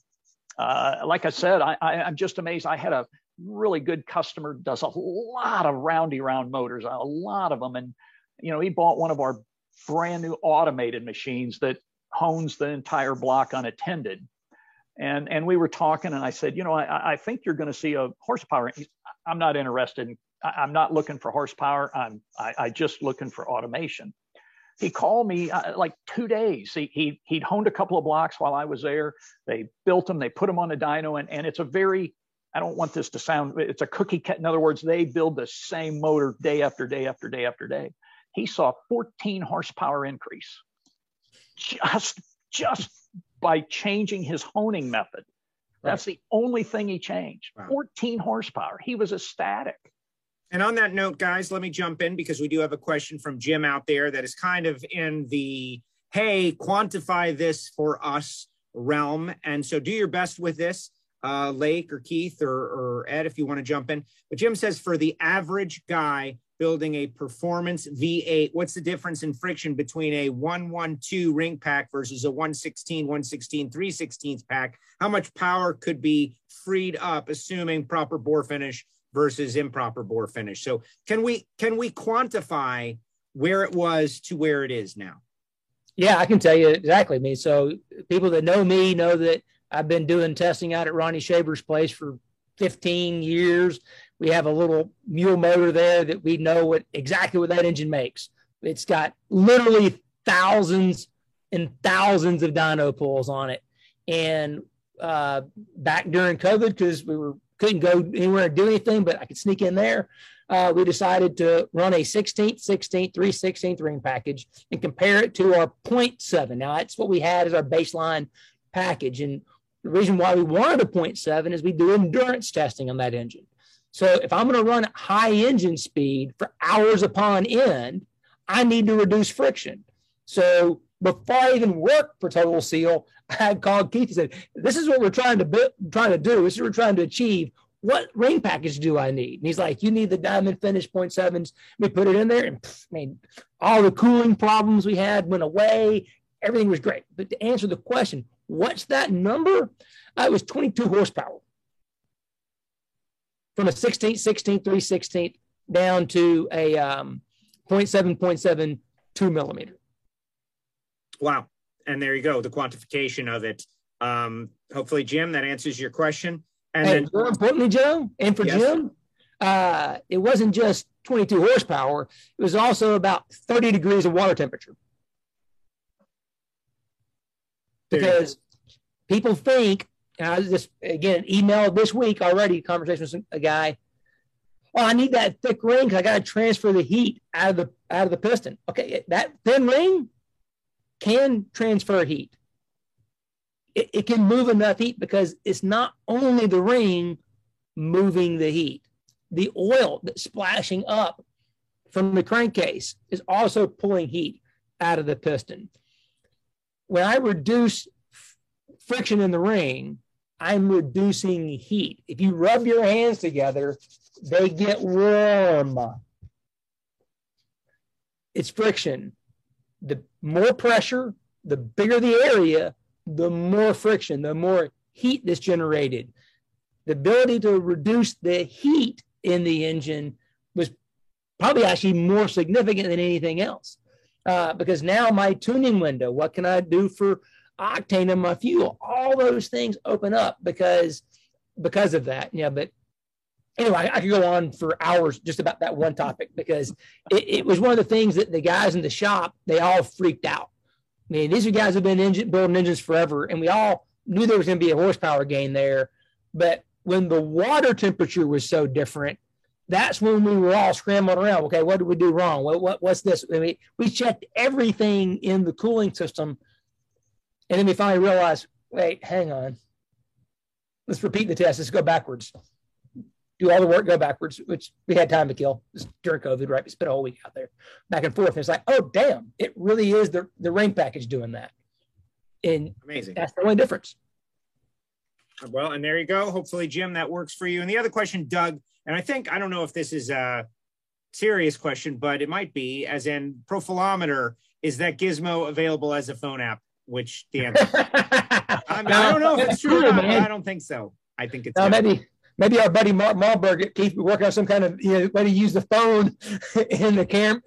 uh, like I said, I, I I'm just amazed. I had a really good customer does a lot of roundy round motors, a lot of them, and you know, he bought one of our brand new automated machines that hones the entire block unattended. And and we were talking, and I said, you know, I, I think you're going to see a horsepower. I'm not interested. In, I'm not looking for horsepower. I'm I, I just looking for automation he called me uh, like two days. He, he he'd honed a couple of blocks while I was there. They built them, they put them on the dyno, and, and it's a very I don't want this to sound it's a cookie cut. In other words, they build the same motor day after day after day after day. He saw 14 horsepower increase just just by changing his honing method. That's right. the only thing he changed. Wow. 14 horsepower. He was ecstatic. And on that note, guys, let me jump in because we do have a question from Jim out there that is kind of in the hey, quantify this for us realm. And so do your best with this, uh, Lake or Keith or, or Ed, if you want to jump in. But Jim says for the average guy building a performance V8, what's the difference in friction between a 112 ring pack versus a 116, 116, 316 pack? How much power could be freed up, assuming proper bore finish versus improper bore finish. So can we can we quantify where it was to where it is now? Yeah, I can tell you exactly. I mean, so people that know me know that I've been doing testing out at Ronnie Shaver's place for 15 years. We have a little mule motor there that we know what exactly what that engine makes. It's got literally thousands and thousands of dyno pulls on it. And uh, back during COVID, because we were couldn't go anywhere and do anything, but I could sneak in there. Uh, we decided to run a 16th, 16th, 3 16th ring package and compare it to our 0.7. Now, that's what we had as our baseline package. And the reason why we wanted a 0.7 is we do endurance testing on that engine. So if I'm going to run high engine speed for hours upon end, I need to reduce friction. So before I even worked for Total Seal, I had called Keith and said, "This is what we're trying to trying to do. This is what we're trying to achieve. What ring package do I need?" And he's like, "You need the Diamond Finish point sevens. We put it in there, and pff, I mean, all the cooling problems we had went away. Everything was great. But to answer the question, what's that number? Uh, it was 22 horsepower from a 16th, 16th, 3 16th down to a um, 0.7, 0.7, 2 millimeter. Wow. And there you go, the quantification of it. Um, hopefully, Jim, that answers your question. And, and then, more importantly, Joe, and for yes. Jim, uh, it wasn't just 22 horsepower, it was also about 30 degrees of water temperature. Because people think, and I just again emailed this week already, conversation with a guy. Oh, I need that thick ring because I got to transfer the heat out of the out of the piston. Okay, that thin ring can transfer heat. It, it can move enough heat because it's not only the ring moving the heat, the oil that's splashing up from the crankcase is also pulling heat out of the piston. When I reduce friction in the ring, I'm reducing heat. If you rub your hands together, they get warm. It's friction the more pressure, the bigger the area, the more friction, the more heat that's generated. The ability to reduce the heat in the engine was probably actually more significant than anything else. Uh, because now my tuning window, what can I do for octane in my fuel? All those things open up because because of that. Yeah, but anyway, I, could go on for hours just about that one topic because it, it, was one of the things that the guys in the shop they all freaked out. I mean, these are guys who've been engine, building engines forever, and we all knew there was going to be a horsepower gain there. But when the water temperature was so different, that's when we were all scrambling around. Okay, what did we do wrong? What, what what's this? I mean, we checked everything in the cooling system, and then we finally realized, wait, hang on. Let's repeat the test. Let's go backwards do all the work, go backwards, which we had time to kill during COVID, right? We spent a whole week out there back and forth. And it's like, oh, damn, it really is the, the ring package doing that. And amazing. That's the only difference. Well, and there you go. Hopefully, Jim, that works for you. And the other question, Doug, and I think, I don't know if this is a serious question, but it might be, as in Profilometer, is that gizmo available as a phone app? Which the answer, I, mean, I don't know if it's true, true I don't think so. I think it's no, maybe maybe our buddy Mark Malberg Keith working on some kind of you know way to use the phone in the cam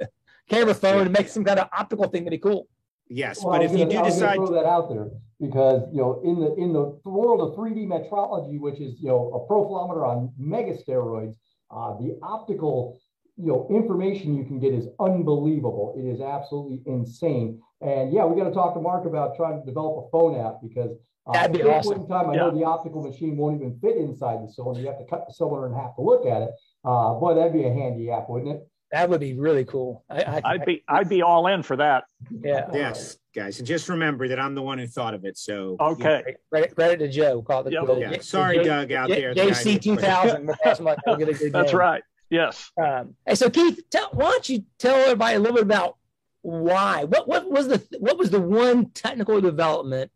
camera phone and make some kind of optical thing that'd be cool. Yes, well, but if gonna, you do I decide throw that out there because you know in the in the world of 3D metrology, which is you know a profilometer on mega steroids, uh, the optical you know information you can get is unbelievable. It is absolutely insane. And yeah, we got to talk to Mark about trying to develop a phone app because uh, That'd be at awesome. Point in time, I yeah. know the optical machine won't even fit inside the cylinder. You have to cut the cylinder in half to look at it. Uh, boy, that'd be a handy app, wouldn't it? That would be really cool. I, would be I'd be all in for that. Yeah. Yes, guys, and just remember that I'm the one who thought of it. So okay, credit, credit to Joe. Call it. Yep. Yeah. Sorry, J- Doug, out J- there. JC two thousand. That's right. Yes. Um, and so Keith, tell, why don't you tell everybody a little bit about why? What what was the what was the one technical development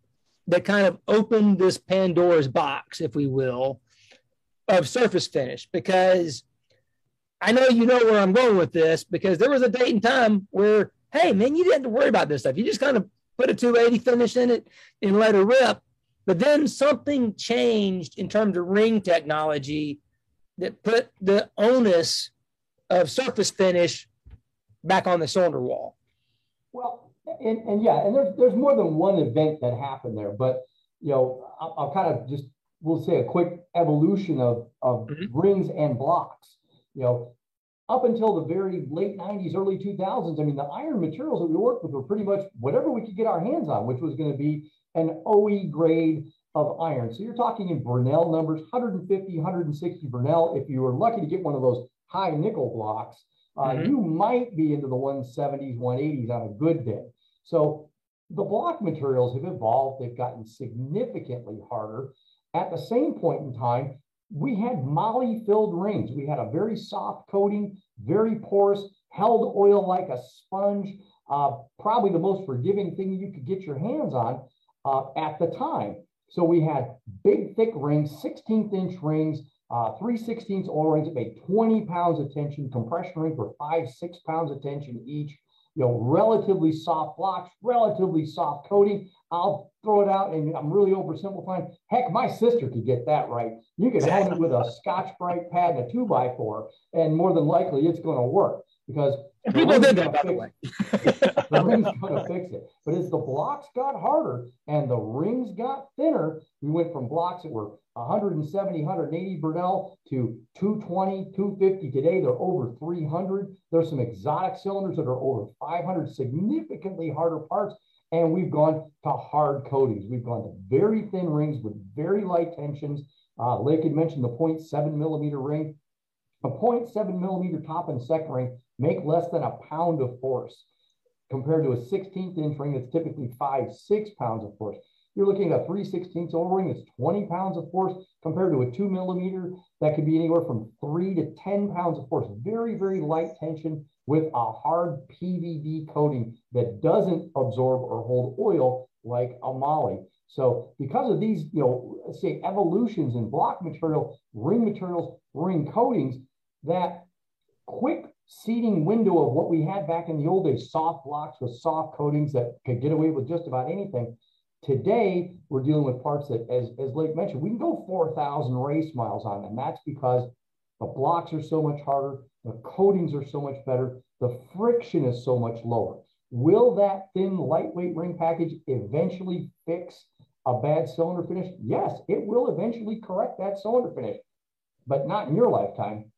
that kind of opened this Pandora's box, if we will, of surface finish. Because I know you know where I'm going with this, because there was a date and time where, hey, man, you didn't have to worry about this stuff. You just kind of put a 280 finish in it and let it rip. But then something changed in terms of ring technology that put the onus of surface finish back on the cylinder wall. Well, and, and yeah, and there's there's more than one event that happened there, but you know, I'll, I'll kind of just we'll say a quick evolution of, of mm-hmm. rings and blocks. You know, up until the very late 90s, early 2000s, I mean, the iron materials that we worked with were pretty much whatever we could get our hands on, which was going to be an OE grade of iron. So you're talking in Brinell numbers, 150, 160 Brinell. If you were lucky to get one of those high nickel blocks, uh, mm-hmm. you might be into the 170s, 180s on a good day. So the block materials have evolved. They've gotten significantly harder. At the same point in time, we had moly filled rings. We had a very soft coating, very porous, held oil like a sponge, uh, probably the most forgiving thing you could get your hands on uh, at the time. So we had big, thick rings, 16th inch rings, uh, 3 16th oil rings that made 20 pounds of tension, compression ring for five, six pounds of tension each you know, relatively soft blocks, relatively soft coating. I'll throw it out and I'm really oversimplifying. Heck, my sister could get that right. You could hold it with a Scotch-Brite pad and a two by four, and more than likely it's going to work because people did that by the way. the ring's going to fix it. But as the blocks got harder and the rings got thinner, we went from blocks that were 170, 180 Brinell to 220, 250. Today, they're over 300. There's some exotic cylinders that are over 500, significantly harder parts. And we've gone to hard coatings. We've gone to very thin rings with very light tensions. Uh, Lake had mentioned the 0.7 millimeter ring. A 0.7 millimeter top and second ring make less than a pound of force compared to a 16th inch ring that's typically five, six pounds of force. You're looking at a 3 16 oval ring that's 20 pounds of force compared to a two millimeter that could be anywhere from three to 10 pounds of force. Very, very light tension with a hard PVD coating that doesn't absorb or hold oil like a moly. So because of these, you know, say evolutions in block material, ring materials, ring coatings, that quick seating window of what we had back in the old days, soft blocks with soft coatings that could get away with just about anything, Today, we're dealing with parts that, as, as Lake mentioned, we can go 4,000 race miles on them. That's because the blocks are so much harder, the coatings are so much better, the friction is so much lower. Will that thin, lightweight ring package eventually fix a bad cylinder finish? Yes, it will eventually correct that cylinder finish, but not in your lifetime.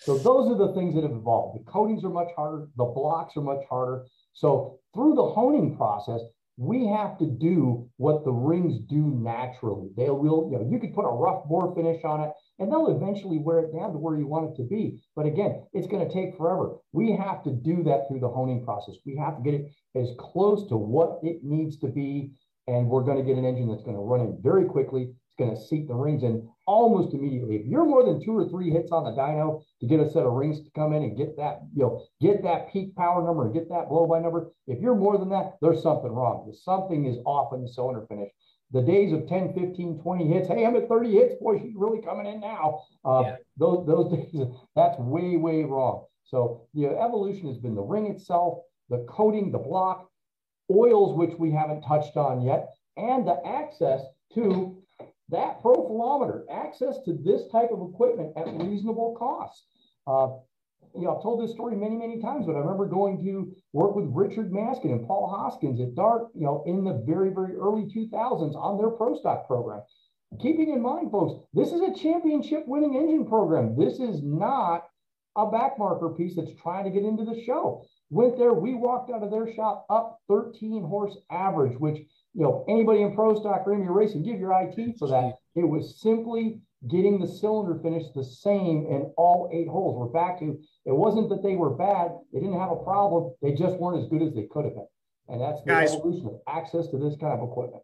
So those are the things that have evolved. The coatings are much harder, the blocks are much harder, so through the honing process, we have to do what the rings do naturally. They will, you know, you could put a rough bore finish on it and they'll eventually wear it down to where you want it to be. But again, it's going to take forever. We have to do that through the honing process. We have to get it as close to what it needs to be. And we're going to get an engine that's going to run in very quickly going to seat the rings in almost immediately. If you're more than two or three hits on the dyno to get a set of rings to come in and get that, you know, get that peak power number and get that blow by number, if you're more than that, there's something wrong. Something is off in the cylinder finish. The days of 10, 15, 20 hits, hey, I'm at 30 hits, boy, she's really coming in now. Uh, yeah. Those, those days, that's way, way wrong. So the evolution has been the ring itself, the coating, the block, oils, which we haven't touched on yet, and the access to that profilometer, access to this type of equipment at reasonable cost. Uh, you know, I've told this story many, many times, but I remember going to work with Richard Maskin and Paul Hoskins at Dart, you know, in the very, very early 2000s on their Pro Stock program. Keeping in mind, folks, this is a championship winning engine program. This is not a backmarker piece that's trying to get into the show. Went there, we walked out of their shop up 13 horse average, which you know, anybody in Pro Stock or EMEA Racing, give your IT for that. It was simply getting the cylinder finish the same in all eight holes. We're back to it wasn't that they were bad, they didn't have a problem, they just weren't as good as they could have been. And that's the Guys, evolution of access to this kind of equipment.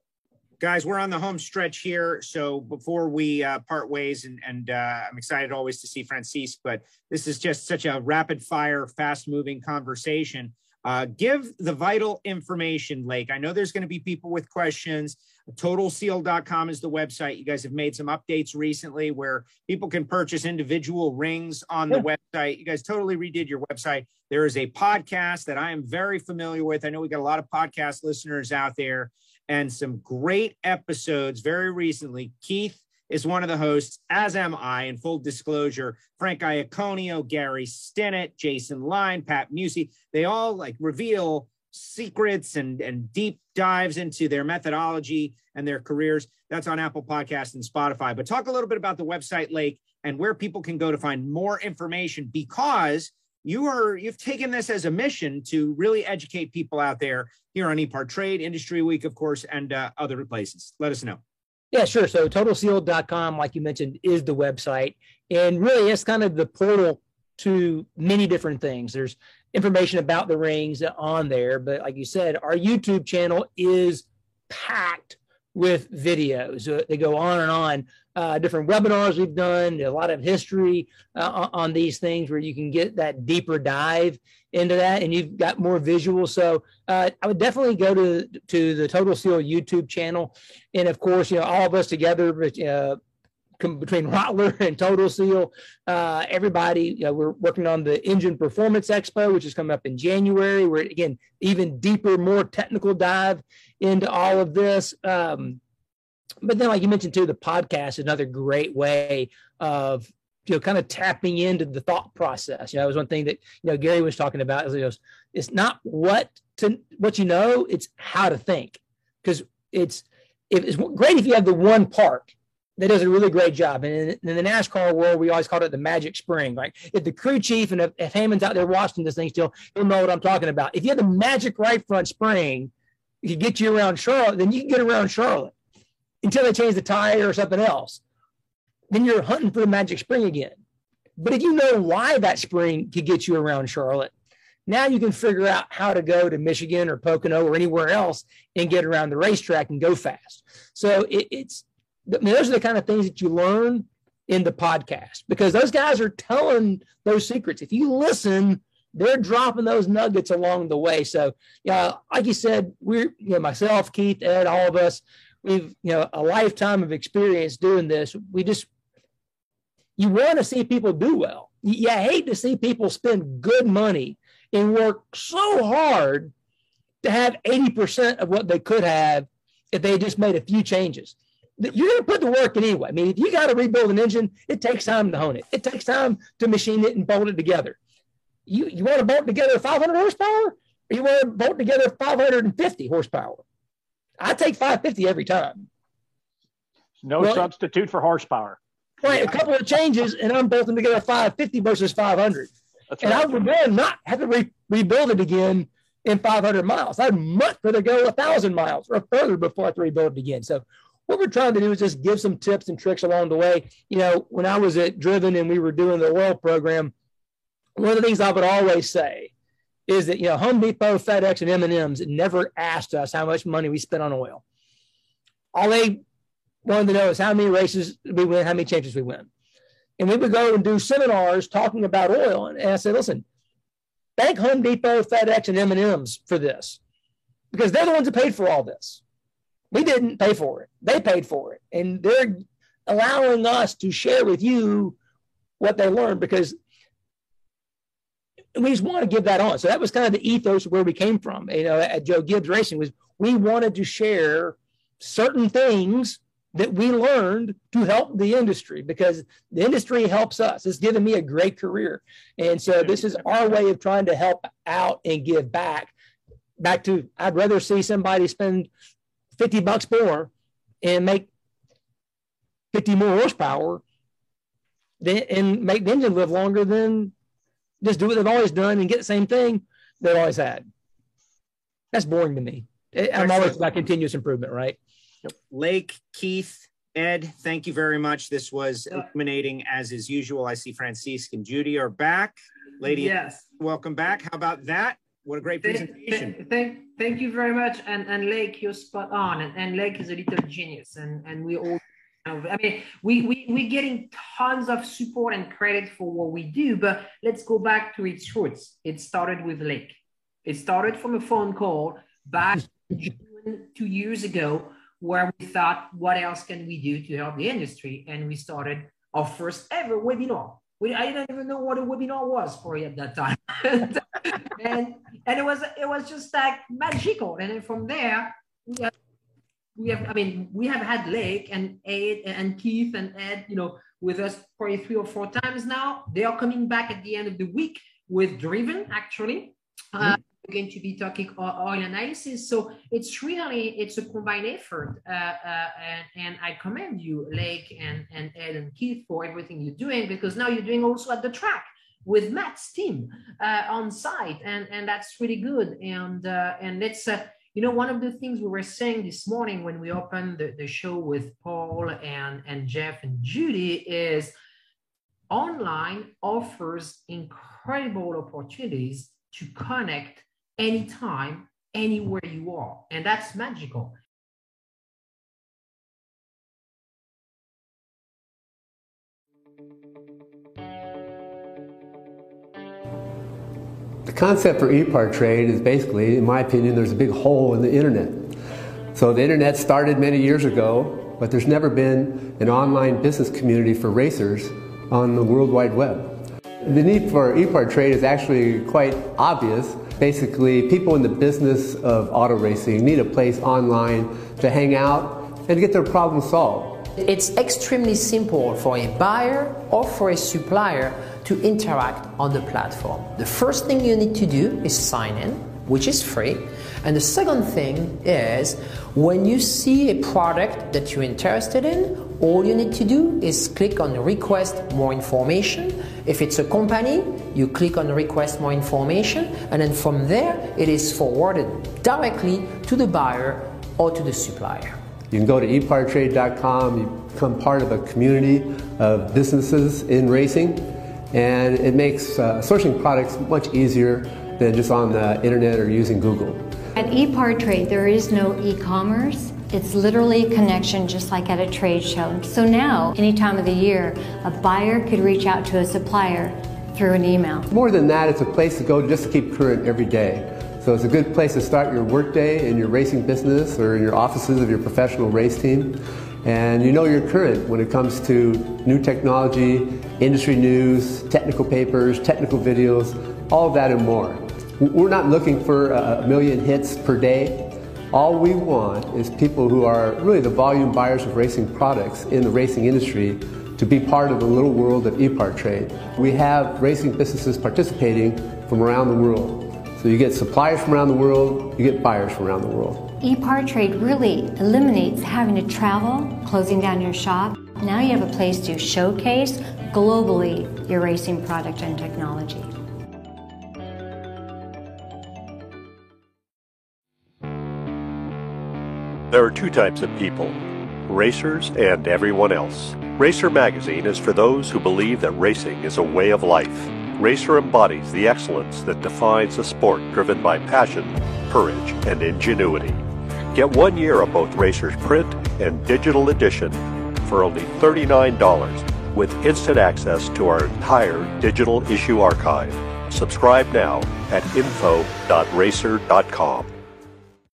Guys, we're on the home stretch here. So before we uh, part ways, and, and uh, I'm excited always to see Francis, but this is just such a rapid fire, fast moving conversation. Uh, give the vital information, Lake. I know there's going to be people with questions. TotalSeal.com is the website. You guys have made some updates recently where people can purchase individual rings on the website. You guys totally redid your website. There is a podcast that I am very familiar with. I know we got a lot of podcast listeners out there and some great episodes very recently. Keith is one of the hosts, as am I. In full disclosure, Frank Iaconio, Gary Stinnett, Jason Line, Pat Musi, they all like reveal secrets and, and deep dives into their methodology and their careers. That's on Apple Podcast and Spotify. But talk a little bit about the website Lake and where people can go to find more information because you are you've taken this as a mission to really educate people out there here on ePart Trade, Industry Week, of course, and uh, other places. Let us know. Yeah, sure. So totalseal.com, like you mentioned, is the website. And really, it's kind of the portal to many different things. There's information about the rings on there, but like you said, our YouTube channel is packed with videos. Uh, they go on and on. Uh, different webinars we've done, a lot of history uh, on these things where you can get that deeper dive into that, and you've got more visual. So uh, I would definitely go to to the Total Seal YouTube channel, and of course, you know, all of us together. Uh, between Rottler and Total Seal. Uh, everybody, you know, we're working on the Engine Performance Expo, which is coming up in January. We're again even deeper, more technical dive into all of this. Um, but then, like you mentioned too, the podcast is another great way of you know kind of tapping into the thought process. You know, it was one thing that you know Gary was talking about. Is, you know, it's not what to what you know, it's how to think because it's it's great if you have the one part that does a really great job. And in, in, the NASCAR world, we always called it the magic spring. Like if the crew chief and if, if out there watching this thing still, he'll know what I'm talking about. If you have the magic right front spring, can get you around Charlotte, then you can get around Charlotte until they change the tire or something else. Then you're hunting for the magic spring again. But if you know why that spring could get you around Charlotte, now you can figure out how to go to Michigan or Pocono or anywhere else and get around the racetrack and go fast. So it, it's I mean, those are the kind of things that you learn in the podcast because those guys are telling those secrets. If you listen, they're dropping those nuggets along the way. So, yeah, like you said, we're you know myself, Keith, Ed, all of us, we've you know a lifetime of experience doing this. We just you want to see people do well. You hate to see people spend good money and work so hard to have 80% of what they could have if they just made a few changes you're going to put the work in anyway. I mean, if you got to rebuild an engine, it takes time to hone it. It takes time to machine it and bolt it together. You you want to bolt together 500 horsepower, or you want to bolt together 550 horsepower? I take 550 every time. No well, substitute for horsepower. Right, a couple of changes, and I'm bolting together 550 versus 500. That's and right. I would rather not have to re- rebuild it again in 500 miles. I'd much rather go a thousand miles or further before I have to rebuild it again. So what we're trying to do is just give some tips and tricks along the way. You know, when I was at Driven and we were doing the oil program, one of the things I would always say is that you know Home Depot, FedEx, and M&M's never asked us how much money we spent on oil. All they wanted to know is how many races we win, how many changes we win. And we would go and do seminars talking about oil. And I said, listen, thank Home Depot, FedEx, and M&M's for this because they're the ones that paid for all this. We didn't pay for it. They paid for it. And they're allowing us to share with you what they learned because we just want to give that on. So that was kind of the ethos of where we came from. You know, at Joe Gibbs Racing was we wanted to share certain things that we learned to help the industry because the industry helps us. It's given me a great career. And so this is our way of trying to help out and give back. Back to I'd rather see somebody spend 50 bucks more and make 50 more horsepower then, and make the engine live longer than just do what they've always done and get the same thing they've always had. That's boring to me. I'm always about continuous improvement, right? Lake, Keith, Ed, thank you very much. This was illuminating as is usual. I see Francisque and Judy are back. Lady, yes. welcome back. How about that? What a great presentation. Thank, thank, thank you very much. And, and Lake, you're spot on. And, and Lake is a little genius. And, and we all, I mean, we, we, we're getting tons of support and credit for what we do, but let's go back to its roots. It started with Lake. It started from a phone call back two years ago where we thought, what else can we do to help the industry? And we started our first ever webinar we, I didn't even know what a webinar was for at that time. and, and it was it was just like magical. And then from there, we have, we have I mean, we have had Lake and Ed and Keith and Ed, you know, with us probably three or four times now. They are coming back at the end of the week with Driven, actually. Uh, we're going to be talking oil analysis. So it's really it's a combined effort, uh, uh, and, and, I commend you, Lake and and Ed and Keith for everything you're doing because now you're doing also at the track with Matt's team uh, on site, and and that's really good. And uh, and let's. Uh, you know, one of the things we were saying this morning when we opened the, the show with Paul and, and Jeff and Judy is online offers incredible opportunities to connect anytime, anywhere you are. And that's magical. The concept for e-part trade is basically, in my opinion, there's a big hole in the internet. So the internet started many years ago, but there's never been an online business community for racers on the World Wide Web. The need for e-part trade is actually quite obvious. Basically, people in the business of auto racing need a place online to hang out and get their problems solved. It's extremely simple for a buyer or for a supplier to interact on the platform. The first thing you need to do is sign in, which is free. And the second thing is when you see a product that you're interested in, all you need to do is click on request more information. If it's a company, you click on request more information, and then from there, it is forwarded directly to the buyer or to the supplier. You can go to epartrade.com, you become part of a community of businesses in racing, and it makes uh, sourcing products much easier than just on the internet or using Google. At ePartrade, there is no e-commerce. It's literally a connection just like at a trade show. So now, any time of the year, a buyer could reach out to a supplier through an email. More than that, it's a place to go just to keep current every day. So it's a good place to start your workday in your racing business or in your offices of your professional race team. And you know you're current when it comes to new technology, industry news, technical papers, technical videos, all that and more. We're not looking for a million hits per day. All we want is people who are really the volume buyers of racing products in the racing industry to be part of the little world of e-part trade. We have racing businesses participating from around the world. So you get suppliers from around the world, you get buyers from around the world. E-part trade really eliminates having to travel, closing down your shop. Now you have a place to showcase globally your racing product and technology. There are two types of people racers and everyone else. Racer Magazine is for those who believe that racing is a way of life. Racer embodies the excellence that defines a sport driven by passion, courage, and ingenuity. Get one year of both Racer's print and digital edition for only $39 with instant access to our entire digital issue archive. Subscribe now at info.racer.com.